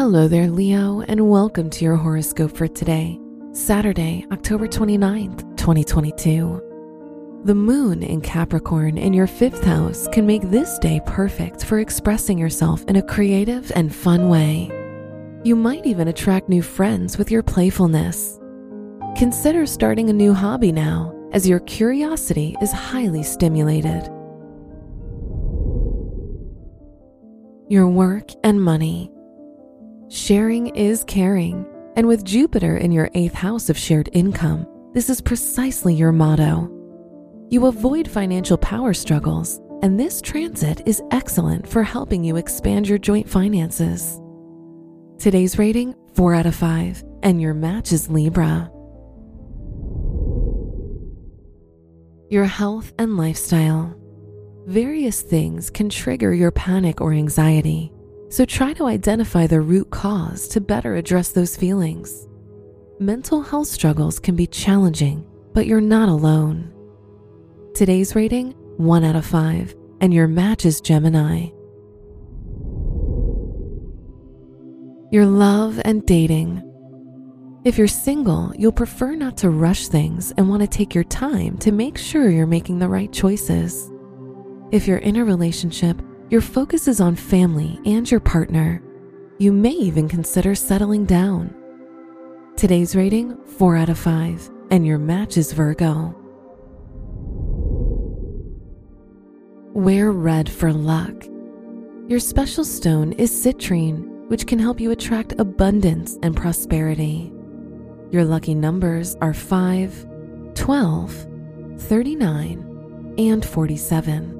Hello there, Leo, and welcome to your horoscope for today, Saturday, October 29th, 2022. The moon in Capricorn in your fifth house can make this day perfect for expressing yourself in a creative and fun way. You might even attract new friends with your playfulness. Consider starting a new hobby now, as your curiosity is highly stimulated. Your work and money. Sharing is caring, and with Jupiter in your eighth house of shared income, this is precisely your motto. You avoid financial power struggles, and this transit is excellent for helping you expand your joint finances. Today's rating 4 out of 5, and your match is Libra. Your health and lifestyle. Various things can trigger your panic or anxiety so try to identify the root cause to better address those feelings. Mental health struggles can be challenging, but you're not alone. Today's rating 1 out of 5, and your match is Gemini. Your love and dating. If you're single, you'll prefer not to rush things and want to take your time to make sure you're making the right choices. If you're in a relationship, your focus is on family and your partner. You may even consider settling down. Today's rating 4 out of 5, and your match is Virgo. Wear red for luck. Your special stone is citrine, which can help you attract abundance and prosperity. Your lucky numbers are 5, 12, 39, and 47.